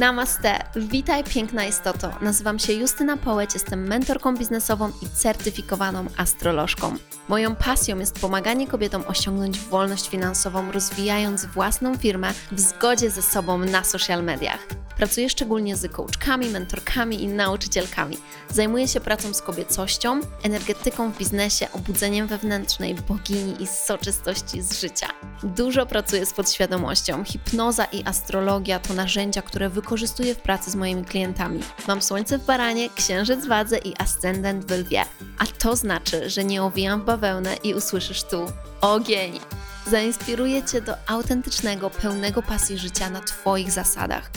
Namaste, witaj piękna istoto. Nazywam się Justyna Połeć, jestem mentorką biznesową i certyfikowaną astrolożką. Moją pasją jest pomaganie kobietom osiągnąć wolność finansową, rozwijając własną firmę w zgodzie ze sobą na social mediach. Pracuję szczególnie z coachkami, mentorkami i nauczycielkami. Zajmuję się pracą z kobiecością, energetyką w biznesie, obudzeniem wewnętrznej bogini i soczystości z życia. Dużo pracuję z podświadomością. Hipnoza i astrologia to narzędzia, które wykorzystuję w pracy z moimi klientami. Mam słońce w baranie, księżyc w wadze i ascendent w lwie. A to znaczy, że nie owijam w bawełnę i usłyszysz tu ogień. Zainspiruję Cię do autentycznego, pełnego pasji życia na Twoich zasadach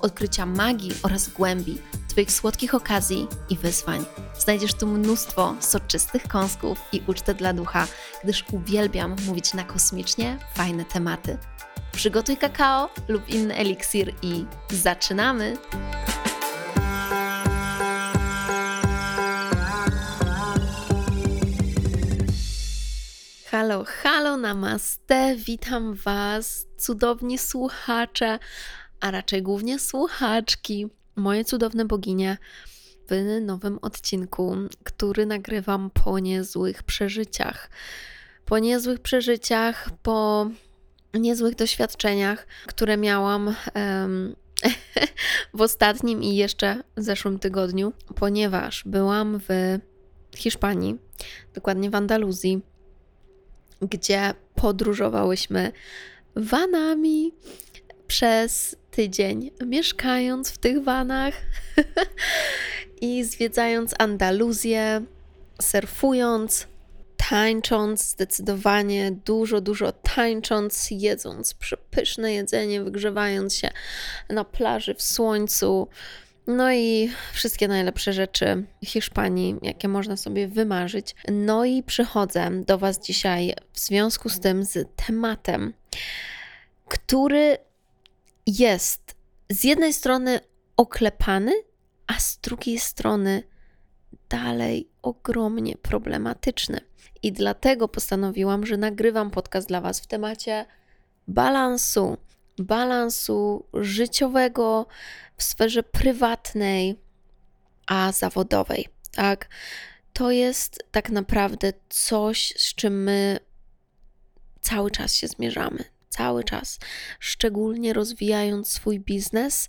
odkrycia magii oraz głębi, Twoich słodkich okazji i wyzwań. Znajdziesz tu mnóstwo soczystych kąsków i ucztę dla ducha, gdyż uwielbiam mówić na kosmicznie fajne tematy. Przygotuj kakao lub inny eliksir i zaczynamy! Halo, halo, namaste, witam Was, cudowni słuchacze a raczej głównie słuchaczki, moje cudowne boginie, w nowym odcinku, który nagrywam po niezłych przeżyciach. Po niezłych przeżyciach, po niezłych doświadczeniach, które miałam w ostatnim i jeszcze zeszłym tygodniu, ponieważ byłam w Hiszpanii, dokładnie w Andaluzji, gdzie podróżowałyśmy vanami przez tydzień, mieszkając w tych vanach i zwiedzając Andaluzję, surfując, tańcząc, zdecydowanie dużo, dużo tańcząc, jedząc przepyszne jedzenie, wygrzewając się na plaży w słońcu. No i wszystkie najlepsze rzeczy Hiszpanii, jakie można sobie wymarzyć. No i przychodzę do Was dzisiaj w związku z tym, z tematem, który jest z jednej strony oklepany, a z drugiej strony dalej ogromnie problematyczny. I dlatego postanowiłam, że nagrywam podcast dla Was w temacie balansu, balansu życiowego w sferze prywatnej, a zawodowej. Tak, to jest tak naprawdę coś, z czym my cały czas się zmierzamy cały czas, szczególnie rozwijając swój biznes,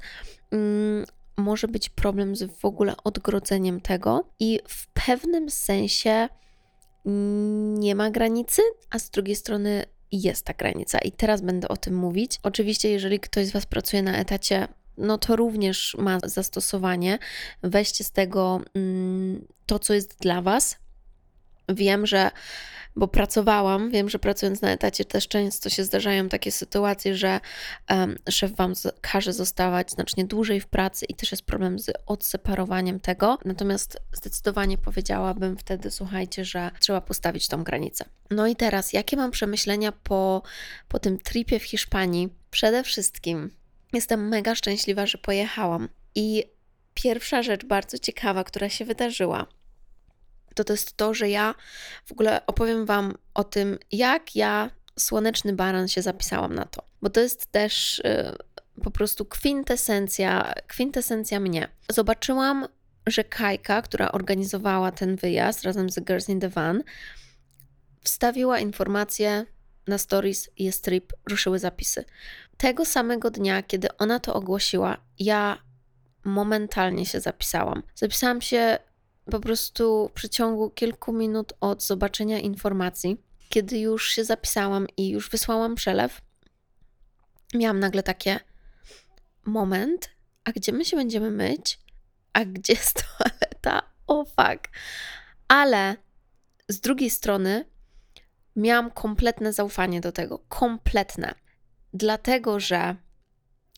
mm, może być problem z w ogóle odgrodzeniem tego i w pewnym sensie nie ma granicy, a z drugiej strony jest ta granica i teraz będę o tym mówić. Oczywiście, jeżeli ktoś z Was pracuje na etacie, no to również ma zastosowanie. Weźcie z tego mm, to, co jest dla Was. Wiem, że bo pracowałam, wiem, że pracując na etacie też często się zdarzają takie sytuacje, że um, szef Wam każe zostawać znacznie dłużej w pracy i też jest problem z odseparowaniem tego. Natomiast zdecydowanie powiedziałabym wtedy, słuchajcie, że trzeba postawić tą granicę. No i teraz, jakie mam przemyślenia po, po tym tripie w Hiszpanii? Przede wszystkim jestem mega szczęśliwa, że pojechałam. I pierwsza rzecz bardzo ciekawa, która się wydarzyła, to to jest to, że ja w ogóle opowiem Wam o tym, jak ja, słoneczny baran, się zapisałam na to. Bo to jest też y, po prostu kwintesencja, kwintesencja mnie. Zobaczyłam, że Kajka, która organizowała ten wyjazd razem z Girls in the Van, wstawiła informację na stories jest trip, ruszyły zapisy. Tego samego dnia, kiedy ona to ogłosiła, ja momentalnie się zapisałam. Zapisałam się po prostu w przeciągu kilku minut od zobaczenia informacji, kiedy już się zapisałam i już wysłałam przelew, miałam nagle takie moment, a gdzie my się będziemy myć? A gdzie jest toaleta? O oh fuck. Ale z drugiej strony miałam kompletne zaufanie do tego. Kompletne. Dlatego, że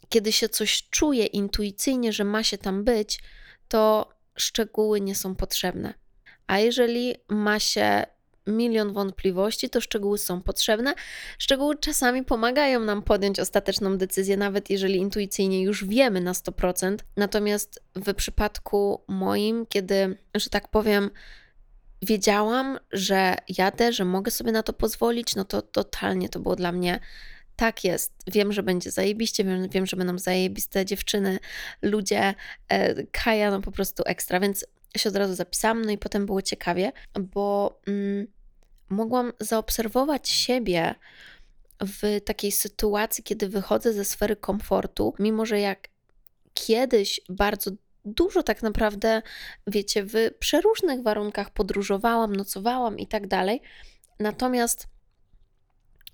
kiedy się coś czuje intuicyjnie, że ma się tam być, to szczegóły nie są potrzebne. A jeżeli ma się milion wątpliwości, to szczegóły są potrzebne. Szczegóły czasami pomagają nam podjąć ostateczną decyzję, nawet jeżeli intuicyjnie już wiemy na 100%. Natomiast w przypadku moim, kiedy, że tak powiem, wiedziałam, że jadę, że mogę sobie na to pozwolić, no to totalnie to było dla mnie tak jest. Wiem, że będzie zajebiście, wiem, wiem że będą zajebiste dziewczyny, ludzie. E, Kaja, no po prostu ekstra, więc się od razu zapisałam, no i potem było ciekawie, bo mm, mogłam zaobserwować siebie w takiej sytuacji, kiedy wychodzę ze sfery komfortu, mimo że jak kiedyś bardzo dużo tak naprawdę, wiecie, w przeróżnych warunkach podróżowałam, nocowałam i tak dalej. Natomiast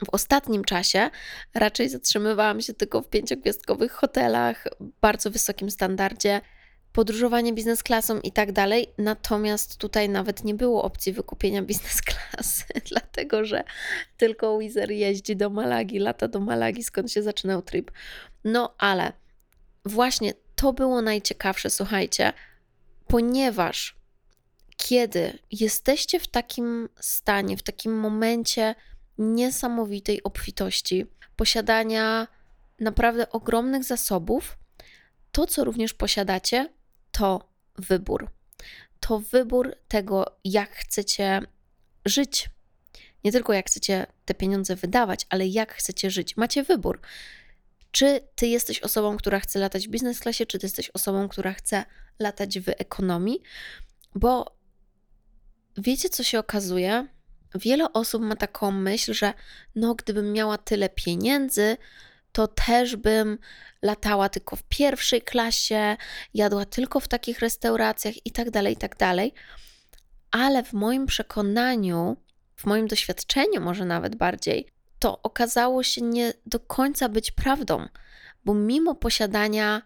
w ostatnim czasie raczej zatrzymywałam się tylko w pięciogwiazdkowych hotelach, bardzo wysokim standardzie, podróżowanie biznes klasą i tak dalej. Natomiast tutaj nawet nie było opcji wykupienia biznes klasy, dlatego że tylko Wizer jeździ do Malagi, lata do Malagi, skąd się zaczynał trip. No ale właśnie to było najciekawsze, słuchajcie, ponieważ kiedy jesteście w takim stanie, w takim momencie niesamowitej obfitości, posiadania naprawdę ogromnych zasobów, to co również posiadacie, to wybór. To wybór tego, jak chcecie żyć. Nie tylko jak chcecie te pieniądze wydawać, ale jak chcecie żyć. Macie wybór. Czy ty jesteś osobą, która chce latać w biznes klasie, czy ty jesteś osobą, która chce latać w ekonomii? Bo wiecie, co się okazuje? Wiele osób ma taką myśl, że no, gdybym miała tyle pieniędzy, to też bym latała tylko w pierwszej klasie, jadła tylko w takich restauracjach i tak dalej, i tak dalej. Ale w moim przekonaniu, w moim doświadczeniu, może nawet bardziej, to okazało się nie do końca być prawdą, bo mimo posiadania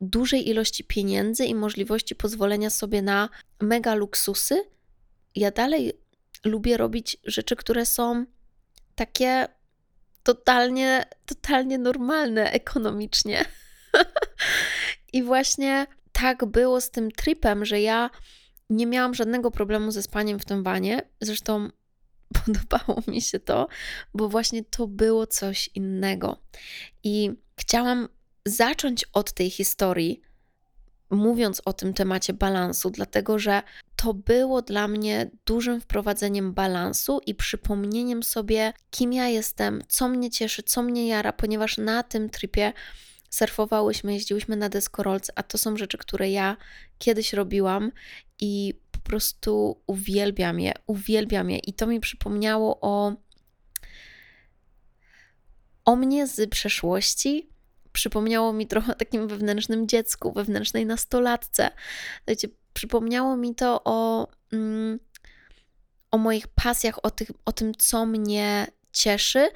dużej ilości pieniędzy i możliwości pozwolenia sobie na mega luksusy, ja dalej lubię robić rzeczy, które są takie totalnie, totalnie normalne ekonomicznie. I właśnie tak było z tym tripem, że ja nie miałam żadnego problemu ze spaniem w tym wanie. Zresztą podobało mi się to, bo właśnie to było coś innego. I chciałam zacząć od tej historii, mówiąc o tym temacie balansu, dlatego że to było dla mnie dużym wprowadzeniem balansu i przypomnieniem sobie, kim ja jestem, co mnie cieszy, co mnie jara, ponieważ na tym tripie surfowałyśmy, jeździłyśmy na deskorolce, a to są rzeczy, które ja kiedyś robiłam i po prostu uwielbiam je, uwielbiam je. I to mi przypomniało o, o mnie z przeszłości, przypomniało mi trochę o takim wewnętrznym dziecku, wewnętrznej nastolatce. Wiecie, przypomniało mi to o, mm, o moich pasjach, o, tych, o tym, co mnie cieszy,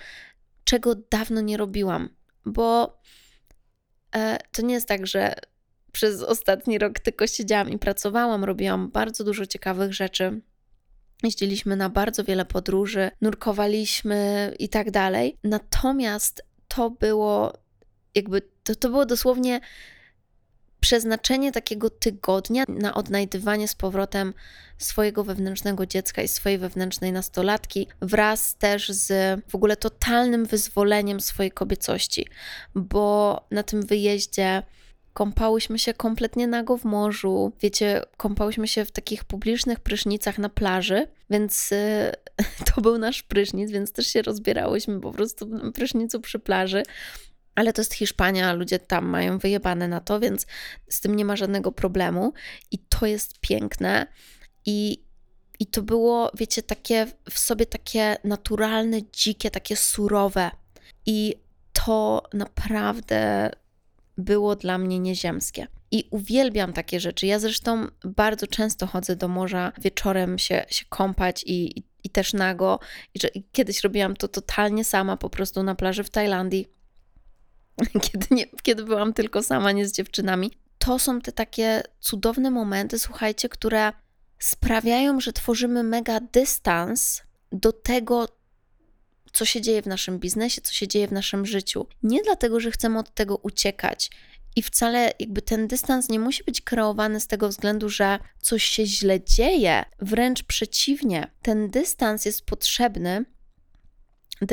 czego dawno nie robiłam. Bo e, to nie jest tak, że przez ostatni rok tylko siedziałam i pracowałam, robiłam bardzo dużo ciekawych rzeczy. Jeździliśmy na bardzo wiele podróży, nurkowaliśmy i tak dalej. Natomiast to było jakby to, to było dosłownie przeznaczenie takiego tygodnia na odnajdywanie z powrotem swojego wewnętrznego dziecka i swojej wewnętrznej nastolatki, wraz też z w ogóle totalnym wyzwoleniem swojej kobiecości, bo na tym wyjeździe kąpałyśmy się kompletnie nago w morzu, wiecie, kąpałyśmy się w takich publicznych prysznicach na plaży, więc y, to był nasz prysznic, więc też się rozbierałyśmy po prostu w prysznicu przy plaży ale to jest Hiszpania, ludzie tam mają wyjebane na to, więc z tym nie ma żadnego problemu i to jest piękne i, i to było, wiecie, takie w sobie takie naturalne, dzikie, takie surowe i to naprawdę było dla mnie nieziemskie. I uwielbiam takie rzeczy. Ja zresztą bardzo często chodzę do morza wieczorem się, się kąpać i, i, i też nago. I, że, I kiedyś robiłam to totalnie sama, po prostu na plaży w Tajlandii kiedy, nie, kiedy byłam tylko sama, nie z dziewczynami. To są te takie cudowne momenty, słuchajcie, które sprawiają, że tworzymy mega dystans do tego, co się dzieje w naszym biznesie, co się dzieje w naszym życiu. Nie dlatego, że chcemy od tego uciekać. I wcale jakby ten dystans nie musi być kreowany z tego względu, że coś się źle dzieje. Wręcz przeciwnie, ten dystans jest potrzebny,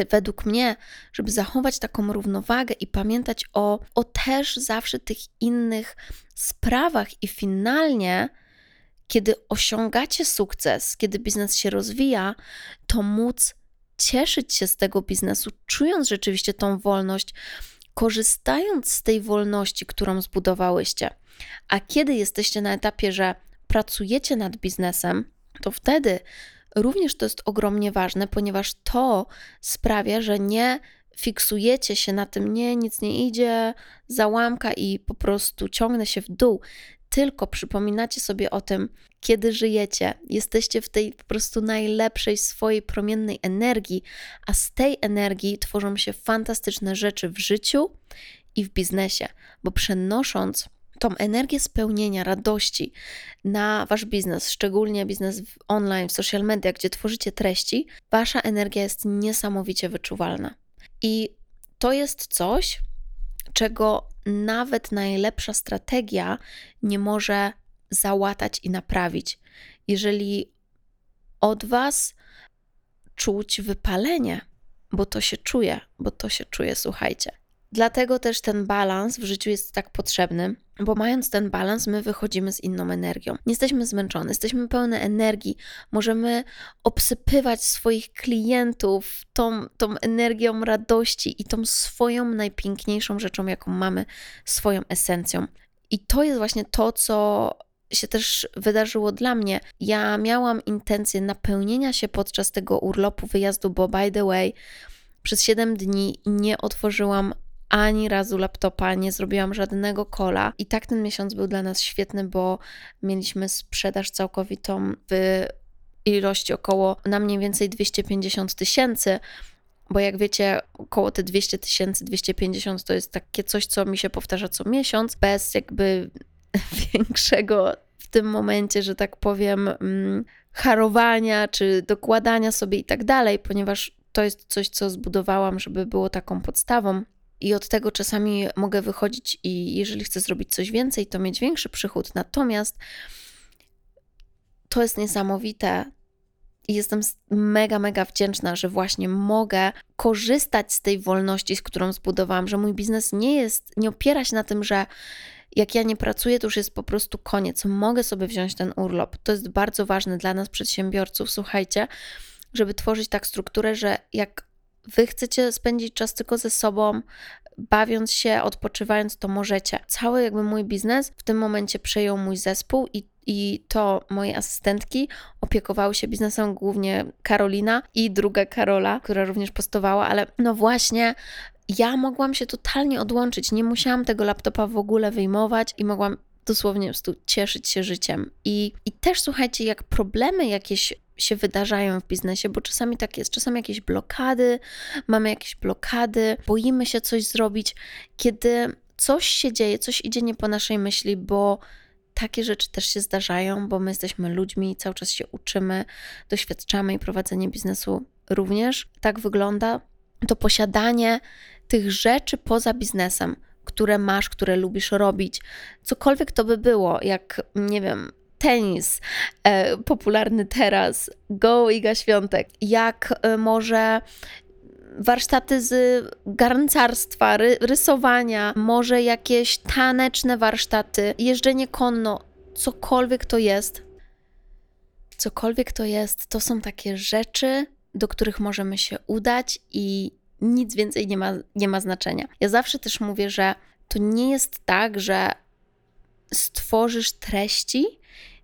według mnie, żeby zachować taką równowagę i pamiętać o, o też zawsze tych innych sprawach, i finalnie, kiedy osiągacie sukces, kiedy biznes się rozwija, to móc cieszyć się z tego biznesu, czując rzeczywiście tą wolność, korzystając z tej wolności, którą zbudowałyście. A kiedy jesteście na etapie, że pracujecie nad biznesem, to wtedy również to jest ogromnie ważne, ponieważ to sprawia, że nie fiksujecie się na tym, nie, nic nie idzie, załamka i po prostu ciągnę się w dół, tylko przypominacie sobie o tym, kiedy żyjecie, jesteście w tej po prostu najlepszej swojej promiennej energii, a z tej energii tworzą się fantastyczne rzeczy w życiu i w biznesie, bo przenosząc tą energię spełnienia, radości na wasz biznes, szczególnie biznes online, w social media, gdzie tworzycie treści, wasza energia jest niesamowicie wyczuwalna. I to jest coś, czego nawet najlepsza strategia nie może załatać i naprawić. Jeżeli od Was czuć wypalenie, bo to się czuje, bo to się czuje, słuchajcie. Dlatego też ten balans w życiu jest tak potrzebny, bo mając ten balans, my wychodzimy z inną energią. Nie jesteśmy zmęczone, jesteśmy pełne energii, możemy obsypywać swoich klientów tą, tą energią radości i tą swoją najpiękniejszą rzeczą, jaką mamy, swoją esencją. I to jest właśnie to, co się też wydarzyło dla mnie. Ja miałam intencję napełnienia się podczas tego urlopu, wyjazdu, bo by the way, przez 7 dni nie otworzyłam ani razu laptopa, nie zrobiłam żadnego kola. I tak ten miesiąc był dla nas świetny, bo mieliśmy sprzedaż całkowitą w ilości około na mniej więcej 250 tysięcy. Bo jak wiecie, około te 200 tysięcy, 250 to jest takie coś, co mi się powtarza co miesiąc, bez jakby większego w tym momencie, że tak powiem, mm, harowania czy dokładania sobie i tak dalej, ponieważ to jest coś, co zbudowałam, żeby było taką podstawą i od tego czasami mogę wychodzić i jeżeli chcę zrobić coś więcej, to mieć większy przychód. Natomiast to jest niesamowite. Jestem mega, mega wdzięczna, że właśnie mogę korzystać z tej wolności, z którą zbudowałam, że mój biznes nie jest, nie opiera się na tym, że jak ja nie pracuję, to już jest po prostu koniec. Mogę sobie wziąć ten urlop. To jest bardzo ważne dla nas, przedsiębiorców, słuchajcie, żeby tworzyć tak strukturę, że jak wy chcecie spędzić czas tylko ze sobą, bawiąc się, odpoczywając, to możecie. Cały jakby mój biznes w tym momencie przejął mój zespół i i to moje asystentki opiekowały się biznesem, głównie Karolina i druga Karola, która również postowała, ale no właśnie ja mogłam się totalnie odłączyć, nie musiałam tego laptopa w ogóle wyjmować i mogłam dosłownie po prostu cieszyć się życiem. I, I też słuchajcie, jak problemy jakieś się wydarzają w biznesie, bo czasami tak jest, czasami jakieś blokady, mamy jakieś blokady, boimy się coś zrobić, kiedy coś się dzieje, coś idzie nie po naszej myśli, bo takie rzeczy też się zdarzają, bo my jesteśmy ludźmi cały czas się uczymy, doświadczamy i prowadzenie biznesu również tak wygląda. To posiadanie tych rzeczy poza biznesem, które masz, które lubisz robić, cokolwiek to by było, jak nie wiem, tenis e, popularny teraz, Go Iga Świątek, jak e, może warsztaty z garncarstwa, ry rysowania, może jakieś taneczne warsztaty, jeżdżenie konno, cokolwiek to jest. Cokolwiek to jest, to są takie rzeczy, do których możemy się udać i nic więcej nie ma, nie ma znaczenia. Ja zawsze też mówię, że to nie jest tak, że stworzysz treści,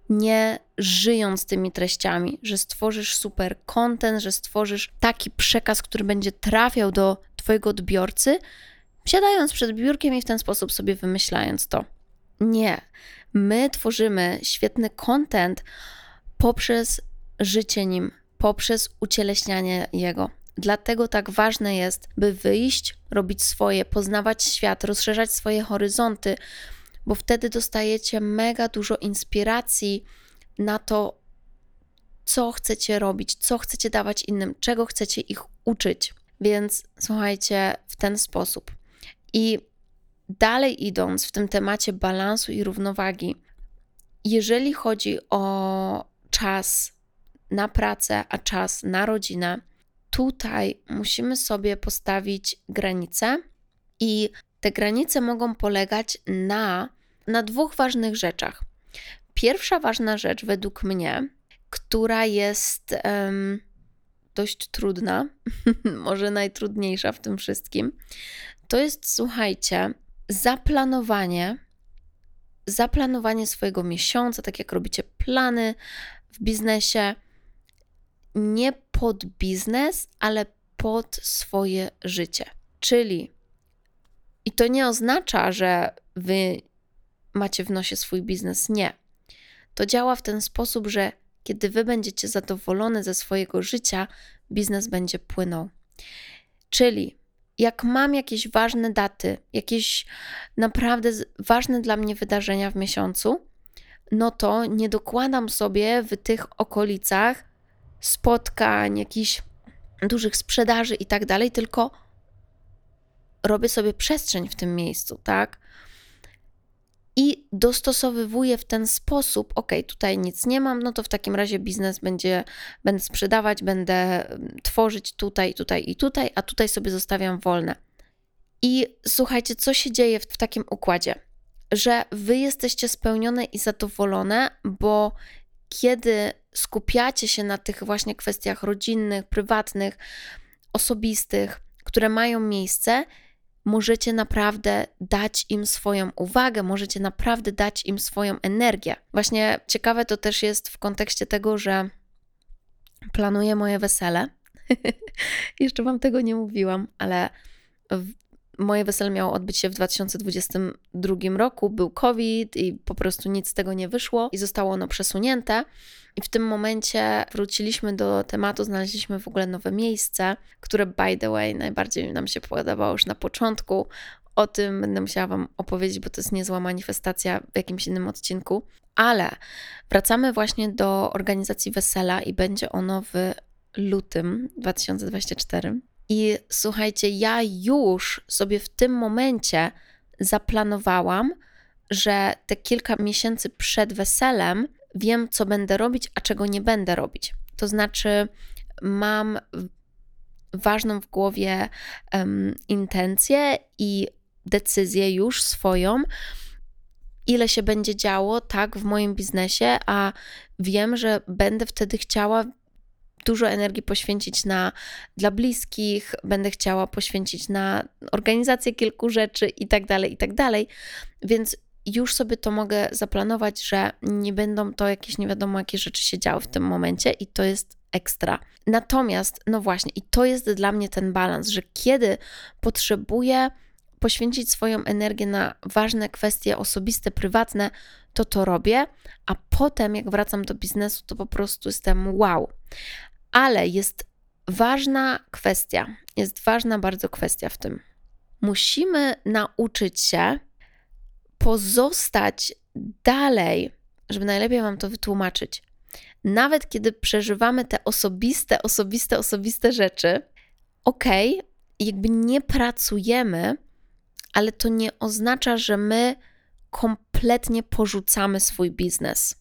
nie żyjąc tymi treściami, że stworzysz super content, że stworzysz taki przekaz, który będzie trafiał do Twojego odbiorcy, siadając przed biurkiem i w ten sposób sobie wymyślając to. Nie. My tworzymy świetny content poprzez życie nim, poprzez ucieleśnianie jego. Dlatego tak ważne jest, by wyjść, robić swoje, poznawać świat, rozszerzać swoje horyzonty, bo wtedy dostajecie mega dużo inspiracji na to, co chcecie robić, co chcecie dawać innym, czego chcecie ich uczyć. Więc słuchajcie w ten sposób. I dalej idąc w tym temacie balansu i równowagi, jeżeli chodzi o czas na pracę, a czas na rodzinę, tutaj musimy sobie postawić granice i te granice mogą polegać na, na dwóch ważnych rzeczach. Pierwsza ważna rzecz według mnie, która jest um, dość trudna, może najtrudniejsza w tym wszystkim, to jest, słuchajcie, zaplanowanie, zaplanowanie swojego miesiąca, tak jak robicie plany w biznesie, nie pod biznes, ale pod swoje życie. Czyli, i to nie oznacza, że wy macie w nosie swój biznes, nie. To działa w ten sposób, że kiedy wy będziecie zadowolone ze swojego życia, biznes będzie płynął. Czyli jak mam jakieś ważne daty, jakieś naprawdę ważne dla mnie wydarzenia w miesiącu, no to nie dokładam sobie w tych okolicach spotkań, jakichś dużych sprzedaży i tak dalej, tylko robię sobie przestrzeń w tym miejscu, tak? I dostosowywuję w ten sposób, ok, tutaj nic nie mam, no to w takim razie biznes będzie, będę sprzedawać, będę mm, tworzyć tutaj, tutaj i tutaj, a tutaj sobie zostawiam wolne. I słuchajcie, co się dzieje w, w takim układzie? Że wy jesteście spełnione i zadowolone, bo kiedy skupiacie się na tych właśnie kwestiach rodzinnych, prywatnych, osobistych, które mają miejsce, możecie naprawdę dać im swoją uwagę, możecie naprawdę dać im swoją energię. Właśnie ciekawe to też jest w kontekście tego, że planuję moje wesele. Jeszcze Wam tego nie mówiłam, ale moje wesele miało odbyć się w 2022 roku. Był COVID i po prostu nic z tego nie wyszło i zostało ono przesunięte. I w tym momencie wróciliśmy do tematu, znaleźliśmy w ogóle nowe miejsce, które, by the way, najbardziej nam się podobało już na początku. O tym będę musiała Wam opowiedzieć, bo to jest niezła manifestacja w jakimś innym odcinku. Ale wracamy właśnie do organizacji wesela i będzie ono w lutym 2024. I słuchajcie, ja już sobie w tym momencie zaplanowałam, że te kilka miesięcy przed weselem wiem, co będę robić, a czego nie będę robić. To znaczy, mam ważną w głowie um, intencję i decyzję już swoją, ile się będzie działo tak w moim biznesie, a wiem, że będę wtedy chciała dużo energii poświęcić na dla bliskich, będę chciała poświęcić na organizację kilku rzeczy i tak dalej, i tak dalej. Więc już sobie to mogę zaplanować, że nie będą to jakieś nie wiadomo jakie rzeczy się działy w tym momencie i to jest ekstra. Natomiast, no właśnie, i to jest dla mnie ten balans, że kiedy potrzebuję poświęcić swoją energię na ważne kwestie osobiste, prywatne, to to robię, a potem jak wracam do biznesu, to po prostu jestem wow. Ale jest ważna kwestia, jest ważna bardzo kwestia w tym. Musimy nauczyć się pozostać dalej, żeby najlepiej Wam to wytłumaczyć. Nawet kiedy przeżywamy te osobiste, osobiste, osobiste rzeczy, ok, jakby nie pracujemy, ale to nie oznacza, że my kompletnie porzucamy swój biznes.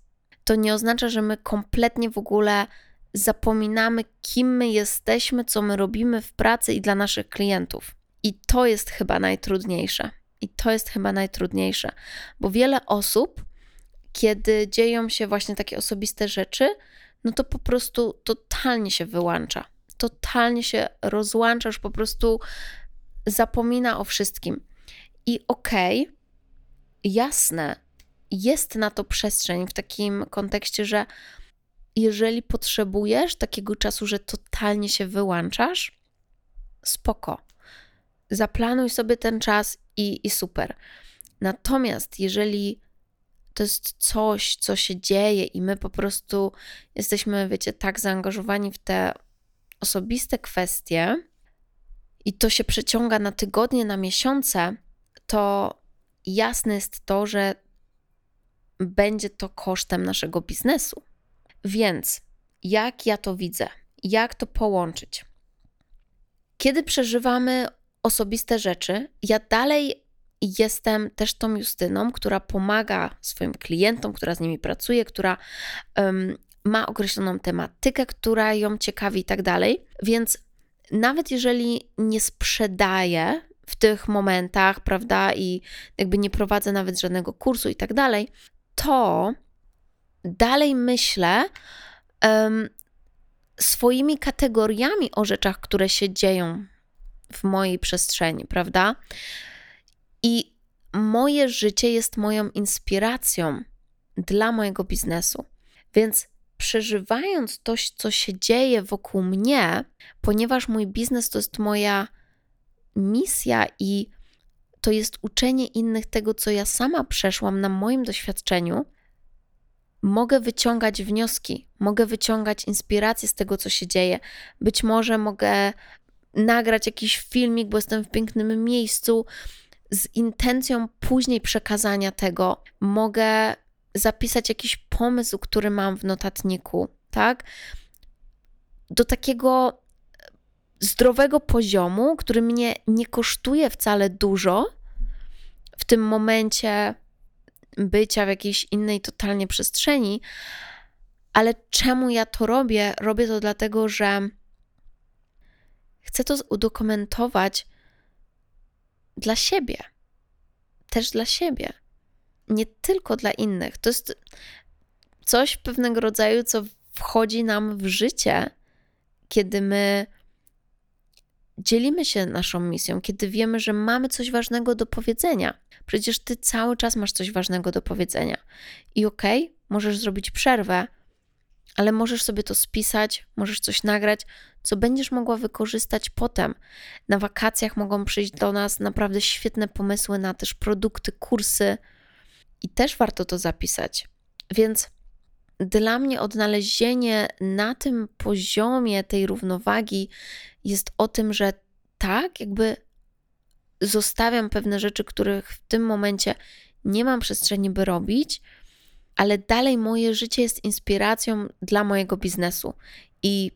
To nie oznacza, że my kompletnie w ogóle zapominamy, kim my jesteśmy, co my robimy w pracy i dla naszych klientów. I to jest chyba najtrudniejsze. I to jest chyba najtrudniejsze, bo wiele osób, kiedy dzieją się właśnie takie osobiste rzeczy, no to po prostu totalnie się wyłącza. Totalnie się rozłącza, już po prostu zapomina o wszystkim. I okej, okay, jasne, jest na to przestrzeń w takim kontekście, że jeżeli potrzebujesz takiego czasu, że totalnie się wyłączasz, spoko. Zaplanuj sobie ten czas i, i super. Natomiast jeżeli to jest coś, co się dzieje i my po prostu jesteśmy, wiecie, tak zaangażowani w te osobiste kwestie i to się przeciąga na tygodnie, na miesiące, to jasne jest to, że będzie to kosztem naszego biznesu. Więc jak ja to widzę? Jak to połączyć? Kiedy przeżywamy osobiste rzeczy, ja dalej jestem też tą Justyną, która pomaga swoim klientom, która z nimi pracuje, która um, ma określoną tematykę, która ją ciekawi i tak dalej. Więc nawet jeżeli nie sprzedaję w tych momentach, prawda, i jakby nie prowadzę nawet żadnego kursu i tak dalej, to dalej myślę um, swoimi kategoriami o rzeczach, które się dzieją w mojej przestrzeni, prawda? I moje życie jest moją inspiracją dla mojego biznesu. Więc przeżywając to, co się dzieje wokół mnie, ponieważ mój biznes to jest moja misja i to jest uczenie innych tego, co ja sama przeszłam na moim doświadczeniu, mogę wyciągać wnioski, mogę wyciągać inspiracje z tego, co się dzieje. Być może mogę nagrać jakiś filmik, bo jestem w pięknym miejscu, z intencją później przekazania tego. Mogę zapisać jakiś pomysł, który mam w notatniku, tak? Do takiego zdrowego poziomu, który mnie nie kosztuje wcale dużo w tym momencie bycia w jakiejś innej totalnie przestrzeni. Ale czemu ja to robię? Robię to dlatego, że chcę to udokumentować dla siebie. Też dla siebie. Nie tylko dla innych. To jest coś pewnego rodzaju, co wchodzi nam w życie, kiedy my dzielimy się naszą misją, kiedy wiemy, że mamy coś ważnego do powiedzenia. Przecież ty cały czas masz coś ważnego do powiedzenia. I okej, okay, możesz zrobić przerwę, ale możesz sobie to spisać, możesz coś nagrać, co będziesz mogła wykorzystać potem. Na wakacjach mogą przyjść do nas naprawdę świetne pomysły na też produkty, kursy i też warto to zapisać. Więc dla mnie odnalezienie na tym poziomie tej równowagi jest o tym, że tak, jakby zostawiam pewne rzeczy, których w tym momencie nie mam przestrzeni, by robić, ale dalej moje życie jest inspiracją dla mojego biznesu. I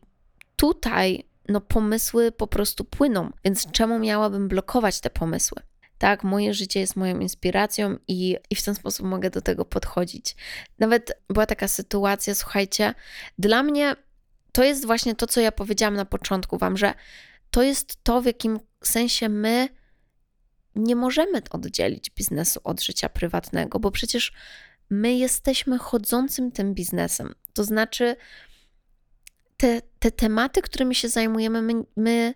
tutaj no, pomysły po prostu płyną, więc czemu miałabym blokować te pomysły? Tak, moje życie jest moją inspiracją i, i w ten sposób mogę do tego podchodzić. Nawet była taka sytuacja, słuchajcie, dla mnie to jest właśnie to, co ja powiedziałam na początku Wam, że to jest to, w jakim sensie my nie możemy oddzielić biznesu od życia prywatnego, bo przecież my jesteśmy chodzącym tym biznesem. To znaczy, te, te tematy, którymi się zajmujemy, my, my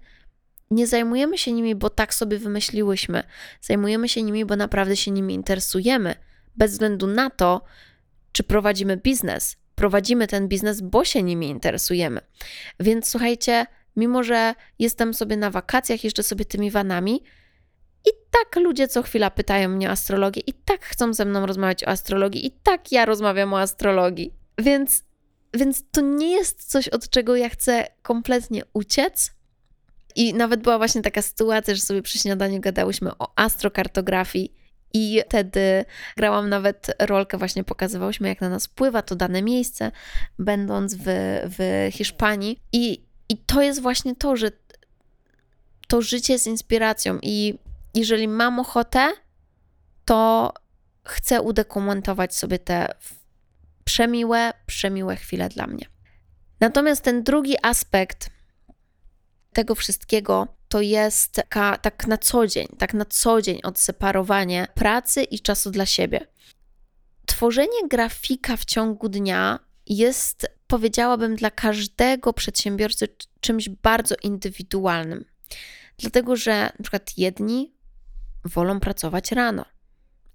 nie zajmujemy się nimi, bo tak sobie wymyśliłyśmy. Zajmujemy się nimi, bo naprawdę się nimi interesujemy, bez względu na to, czy prowadzimy biznes. Prowadzimy ten biznes, bo się nimi interesujemy. Więc słuchajcie, mimo że jestem sobie na wakacjach, jeszcze sobie tymi vanami, i tak ludzie co chwila pytają mnie o astrologię, i tak chcą ze mną rozmawiać o astrologii, i tak ja rozmawiam o astrologii. Więc, więc to nie jest coś, od czego ja chcę kompletnie uciec. I nawet była właśnie taka sytuacja, że sobie przy śniadaniu gadałyśmy o astrokartografii. I wtedy grałam nawet rolkę, właśnie pokazywałyśmy, jak na nas wpływa to dane miejsce, będąc w, w Hiszpanii. I, I to jest właśnie to, że to życie jest inspiracją. I jeżeli mam ochotę, to chcę udokumentować sobie te przemiłe, przemiłe chwile dla mnie. Natomiast ten drugi aspekt tego wszystkiego to jest taka, tak na co dzień, tak na co dzień odseparowanie pracy i czasu dla siebie. Tworzenie grafika w ciągu dnia jest, powiedziałabym, dla każdego przedsiębiorcy czymś bardzo indywidualnym. Dlatego, że przykład jedni wolą pracować rano,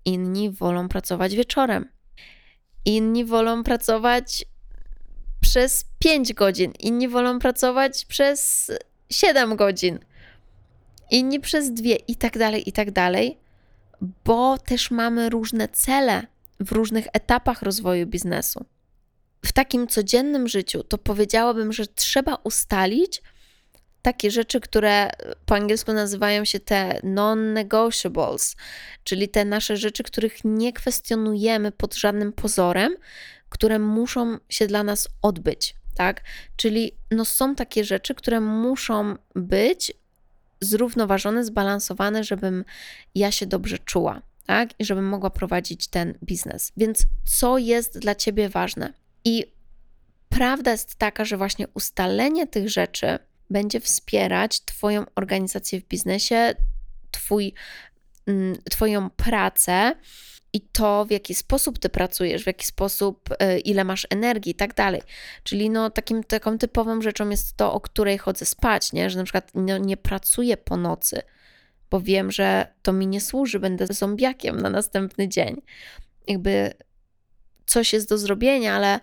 inni wolą pracować wieczorem, inni wolą pracować przez 5 godzin, inni wolą pracować przez 7 godzin, inni przez 2 i tak dalej, i tak dalej, bo też mamy różne cele w różnych etapach rozwoju biznesu. W takim codziennym życiu to powiedziałabym, że trzeba ustalić, takie rzeczy, które po angielsku nazywają się te non-negotiables, czyli te nasze rzeczy, których nie kwestionujemy pod żadnym pozorem, które muszą się dla nas odbyć, tak? Czyli no są takie rzeczy, które muszą być zrównoważone, zbalansowane, żebym ja się dobrze czuła, tak? I żebym mogła prowadzić ten biznes. Więc co jest dla ciebie ważne? I prawda jest taka, że właśnie ustalenie tych rzeczy będzie wspierać Twoją organizację w biznesie, twój, mm, Twoją pracę i to, w jaki sposób ty pracujesz, w jaki sposób, y, ile masz energii i tak dalej. Czyli no, takim, taką typową rzeczą jest to, o której chodzę spać, nie? że na przykład no, nie pracuję po nocy, bo wiem, że to mi nie służy, będę zombiakiem na następny dzień. Jakby coś jest do zrobienia, ale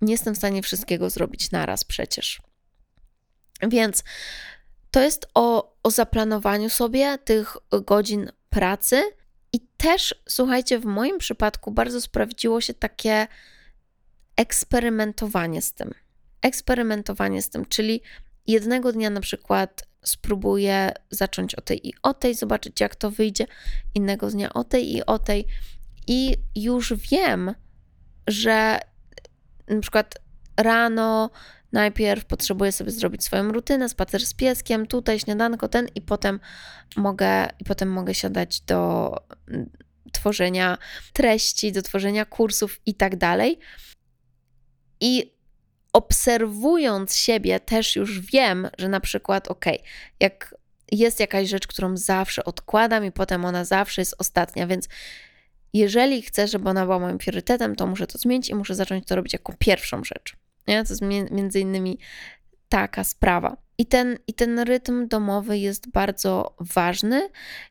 nie jestem w stanie wszystkiego zrobić naraz przecież. Więc to jest o, o zaplanowaniu sobie tych godzin pracy. Też, słuchajcie, w moim przypadku bardzo sprawdziło się takie eksperymentowanie z tym. Eksperymentowanie z tym, czyli jednego dnia na przykład spróbuję zacząć o tej i o tej, zobaczyć jak to wyjdzie, innego dnia o tej i o tej. I już wiem, że na przykład rano najpierw potrzebuję sobie zrobić swoją rutynę, spacer z pieskiem, tutaj śniadanko, ten i potem mogę, i potem mogę siadać do mm, tworzenia treści, do tworzenia kursów i tak dalej. I obserwując siebie, też już wiem, że na przykład, ok, jak jest jakaś rzecz, którą zawsze odkładam i potem ona zawsze jest ostatnia, więc jeżeli chcę, żeby ona była moim priorytetem, to muszę to zmienić i muszę zacząć to robić jako pierwszą rzecz. Nie? To jest między innymi taka sprawa. I ten, I ten rytm domowy jest bardzo ważny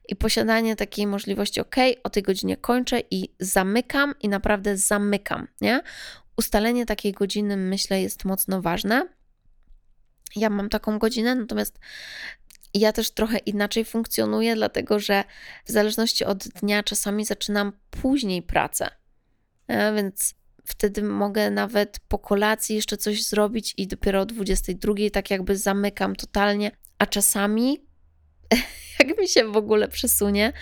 i posiadanie takiej możliwości, ok, o tej godzinie kończę i zamykam i naprawdę zamykam, nie? Ustalenie takiej godziny, myślę, jest mocno ważne. Ja mam taką godzinę, natomiast ja też trochę inaczej funkcjonuję, dlatego że w zależności od dnia czasami zaczynam później pracę. E, więc wtedy mogę nawet po kolacji jeszcze coś zrobić i dopiero o 22 tak jakby zamykam totalnie, a czasami jak mi się w ogóle przesunie,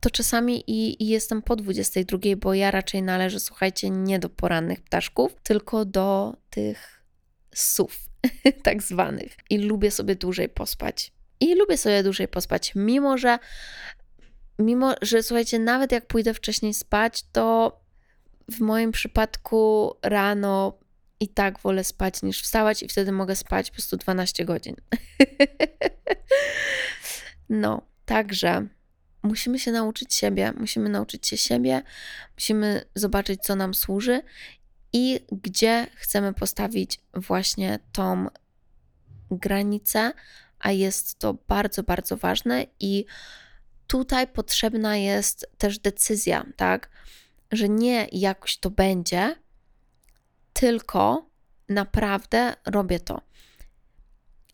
to czasami i, i, jestem po 22, bo ja raczej należę, słuchajcie, nie do porannych ptaszków, tylko do tych sów, tak zwanych. I lubię sobie dłużej pospać. I lubię sobie dłużej pospać, mimo że, mimo że, słuchajcie, nawet jak pójdę wcześniej spać, to w moim przypadku rano i tak wolę spać niż wstawać, i wtedy mogę spać po prostu 12 godzin. no, także musimy się nauczyć siebie, musimy nauczyć się siebie, musimy zobaczyć, co nam służy i gdzie chcemy postawić właśnie tą granicę, a jest to bardzo, bardzo ważne i tutaj potrzebna jest też decyzja, tak? Że nie jakoś to będzie, tylko naprawdę robię to.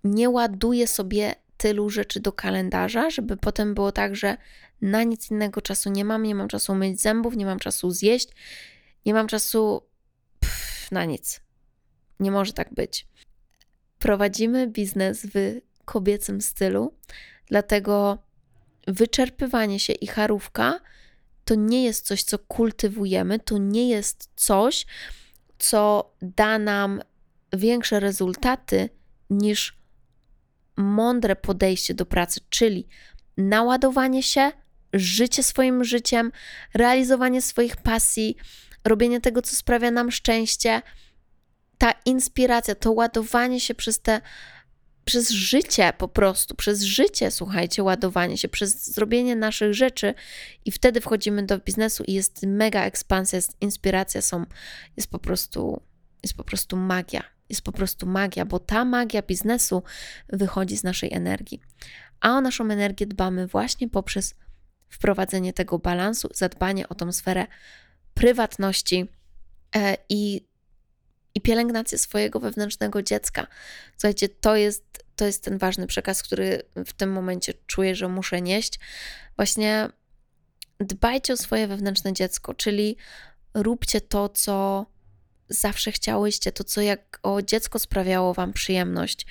Nie ładuję sobie tylu rzeczy do kalendarza, żeby potem było tak, że na nic innego czasu nie mam, nie mam czasu myć zębów, nie mam czasu zjeść, nie mam czasu pff, na nic. Nie może tak być. Prowadzimy biznes w kobiecym stylu, dlatego wyczerpywanie się i charówka to nie jest coś, co kultywujemy, to nie jest coś, co da nam większe rezultaty niż mądre podejście do pracy, czyli naładowanie się, życie swoim życiem, realizowanie swoich pasji, robienie tego, co sprawia nam szczęście, ta inspiracja, to ładowanie się przez te przez życie po prostu, przez życie, słuchajcie, ładowanie się, przez zrobienie naszych rzeczy i wtedy wchodzimy do biznesu i jest mega ekspansja, jest inspiracja, są, jest po prostu, jest po prostu magia. Jest po prostu magia, bo ta magia biznesu wychodzi z naszej energii. A o naszą energię dbamy właśnie poprzez wprowadzenie tego balansu, zadbanie o tą sferę prywatności e, i i pielęgnację swojego wewnętrznego dziecka. Słuchajcie, to jest, to jest ten ważny przekaz, który w tym momencie czuję, że muszę nieść. Właśnie dbajcie o swoje wewnętrzne dziecko, czyli róbcie to, co zawsze chciałyście, to co jak o dziecko sprawiało wam przyjemność.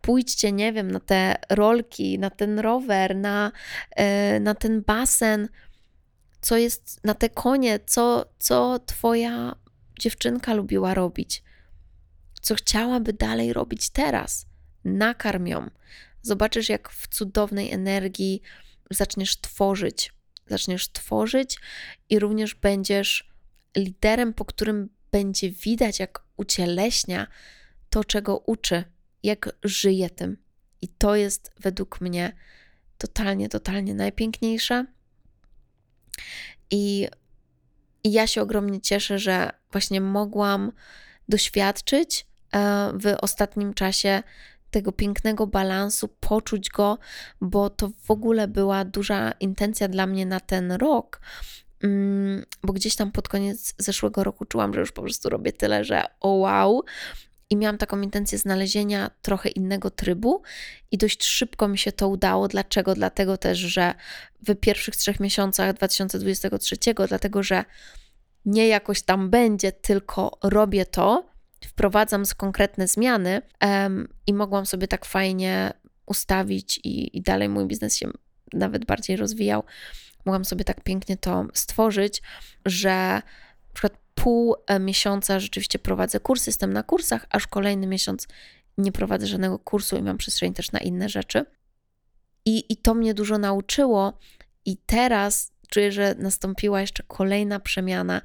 Pójdźcie, nie wiem, na te rolki, na ten rower, na, yy, na ten basen, co jest na te konie, co, co twoja dziewczynka lubiła robić, co chciałaby dalej robić teraz. Nakarm ją. Zobaczysz, jak w cudownej energii zaczniesz tworzyć. Zaczniesz tworzyć i również będziesz liderem, po którym będzie widać, jak ucieleśnia to, czego uczy, jak żyje tym. I to jest według mnie totalnie, totalnie najpiękniejsze. I, I ja się ogromnie cieszę, że właśnie mogłam doświadczyć e, w ostatnim czasie tego pięknego balansu, poczuć go, bo to w ogóle była duża intencja dla mnie na ten rok. Mm, bo gdzieś tam pod koniec zeszłego roku czułam, że już po prostu robię tyle, że o wow, i miałam taką intencję znalezienia trochę innego trybu, i dość szybko mi się to udało. Dlaczego? Dlatego też, że w pierwszych trzech miesiącach 2023, dlatego że nie jakoś tam będzie, tylko robię to, wprowadzam z konkretne zmiany um, i mogłam sobie tak fajnie ustawić, i, i dalej mój biznes się nawet bardziej rozwijał. Mogłam sobie tak pięknie to stworzyć, że na przykład pół e, miesiąca rzeczywiście prowadzę kurs, jestem na kursach, aż kolejny miesiąc nie prowadzę żadnego kursu i mam przestrzeń też na inne rzeczy. I, I to mnie dużo nauczyło, i teraz czuję, że nastąpiła jeszcze kolejna przemiana.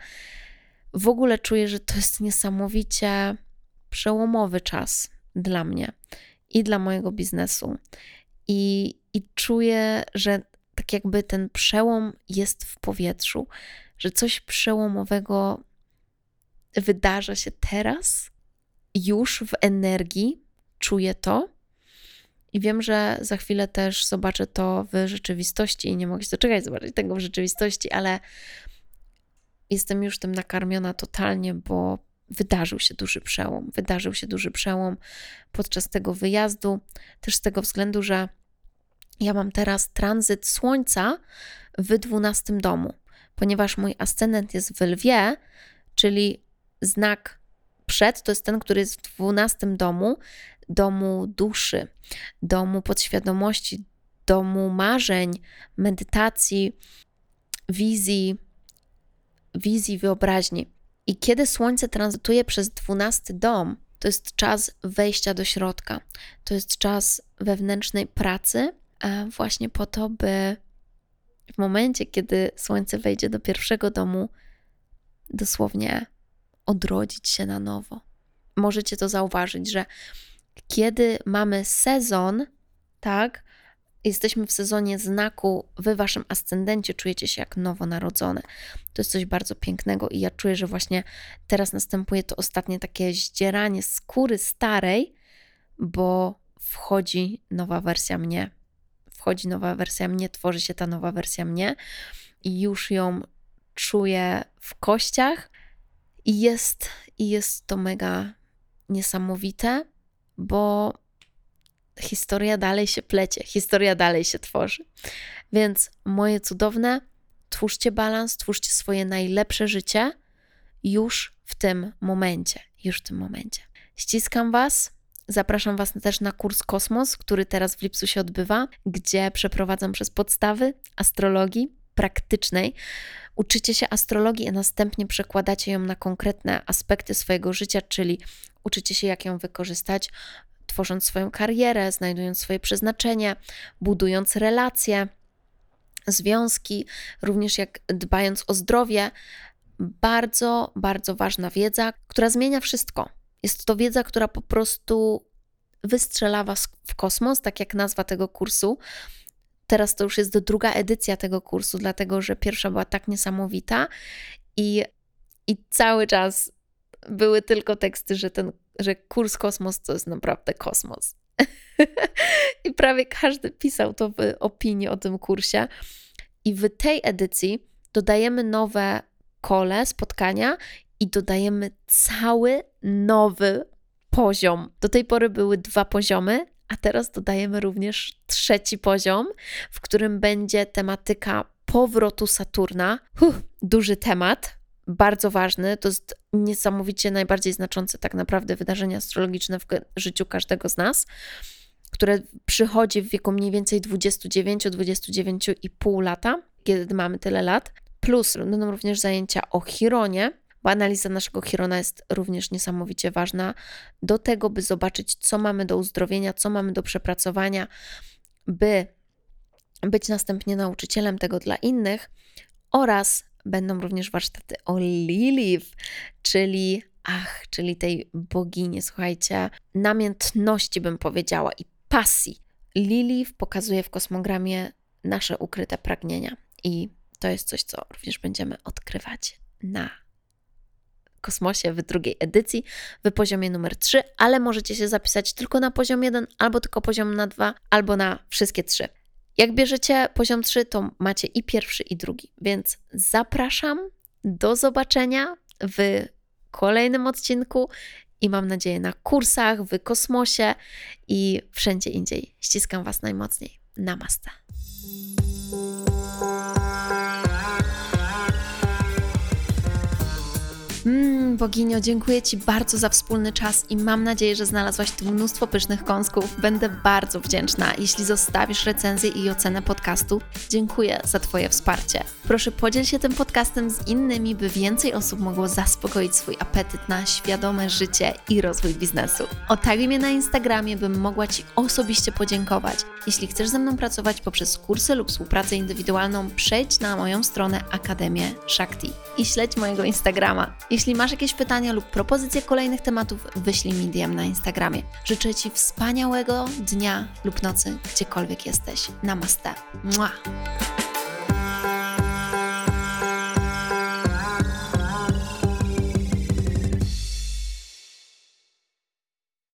W ogóle czuję, że to jest niesamowicie przełomowy czas dla mnie i dla mojego biznesu. I, i czuję, że tak jakby ten przełom jest w powietrzu, że coś przełomowego wydarza się teraz, już w energii, czuję to. I wiem, że za chwilę też zobaczę to w rzeczywistości i nie mogę się doczekać zobaczyć tego w rzeczywistości, ale jestem już tym nakarmiona totalnie, bo wydarzył się duży przełom. Wydarzył się duży przełom podczas tego wyjazdu, też z tego względu, że ja mam teraz tranzyt Słońca w dwunastym domu, ponieważ mój ascendent jest w lwie, czyli znak przed to jest ten, który jest w dwunastym domu, domu duszy, domu podświadomości, domu marzeń, medytacji, wizji, wizji wyobraźni. I kiedy Słońce tranzytuje przez dwunasty dom, to jest czas wejścia do środka, to jest czas wewnętrznej pracy, właśnie po to, by w momencie, kiedy Słońce wejdzie do pierwszego domu, dosłownie odrodzić się na nowo. Możecie to zauważyć, że kiedy mamy sezon, tak, jesteśmy w sezonie znaku, wy waszym ascendencie czujecie się jak nowonarodzone. To jest coś bardzo pięknego i ja czuję, że właśnie teraz następuje to ostatnie takie zdzieranie skóry starej, bo wchodzi nowa wersja mnie. Wchodzi nowa wersja mnie, tworzy się ta nowa wersja mnie i już ją czuję w kościach i jest, i jest to mega niesamowite, bo historia dalej się plecie, historia dalej się tworzy. Więc moje cudowne, twórzcie balans, twórzcie swoje najlepsze życie już w tym momencie, już w tym momencie. Ściskam Was. Zapraszam Was też na kurs Kosmos, który teraz w lipcu się odbywa, gdzie przeprowadzam przez podstawy astrologii praktycznej. Uczycie się astrologii, a następnie przekładacie ją na konkretne aspekty swojego życia, czyli uczycie się, jak ją wykorzystać tworząc swoją karierę, znajdując swoje przeznaczenie, budując relacje, związki, również jak dbając o zdrowie. Bardzo, bardzo ważna wiedza, która zmienia wszystko. Jest to wiedza, która po prostu wystrzela Was w kosmos, tak jak nazwa tego kursu. Teraz to już jest druga edycja tego kursu, dlatego że pierwsza była tak niesamowita i, i cały czas były tylko teksty, że ten że kurs kosmos to jest naprawdę kosmos. I prawie każdy pisał to w opinii o tym kursie. I w tej edycji dodajemy nowe kole, spotkania i dodajemy cały nowy poziom. Do tej pory były dwa poziomy, a teraz dodajemy również trzeci poziom, w którym będzie tematyka powrotu Saturna. Huh, duży temat, bardzo ważny. To jest niesamowicie najbardziej znaczące tak naprawdę wydarzenie astrologiczne w życiu każdego z nas, które przychodzi w wieku mniej więcej 29-29,5 lata, kiedy mamy tyle lat. Plus będą również zajęcia o Chironie, bo analiza naszego Chirona jest również niesamowicie ważna do tego, by zobaczyć, co mamy do uzdrowienia, co mamy do przepracowania, by być następnie nauczycielem tego dla innych oraz będą również warsztaty o Lilith, czyli ach, czyli tej bogini, słuchajcie, namiętności bym powiedziała i pasji. Lilith pokazuje w kosmogramie nasze ukryte pragnienia i to jest coś, co również będziemy odkrywać na kosmosie w drugiej edycji, w poziomie numer 3, ale możecie się zapisać tylko na poziom 1, albo tylko poziom na 2, albo na wszystkie trzy. Jak bierzecie poziom 3, to macie i pierwszy, i drugi, więc zapraszam. Do zobaczenia w kolejnym odcinku i mam nadzieję na kursach, w kosmosie i wszędzie indziej. Ściskam Was najmocniej. Namaste. Boginio, dziękuję Ci bardzo za wspólny czas i mam nadzieję, że znalazłaś tu mnóstwo pysznych kąsków. Będę bardzo wdzięczna, jeśli zostawisz recenzję i ocenę podcastu. Dziękuję za Twoje wsparcie. Proszę podziel się tym podcastem z innymi, by więcej osób mogło zaspokoić swój apetyt na świadome życie i rozwój biznesu. Otaguj mnie na Instagramie, bym mogła Ci osobiście podziękować. Jeśli chcesz ze mną pracować poprzez kursy lub współpracę indywidualną, przejdź na moją stronę Akademię Shakti i śledź mojego Instagrama. Jeśli masz jakieś pytania lub propozycje kolejnych tematów, wyślij mi DM na Instagramie. Życzę Ci wspaniałego dnia lub nocy, gdziekolwiek jesteś. Namaste. Mua.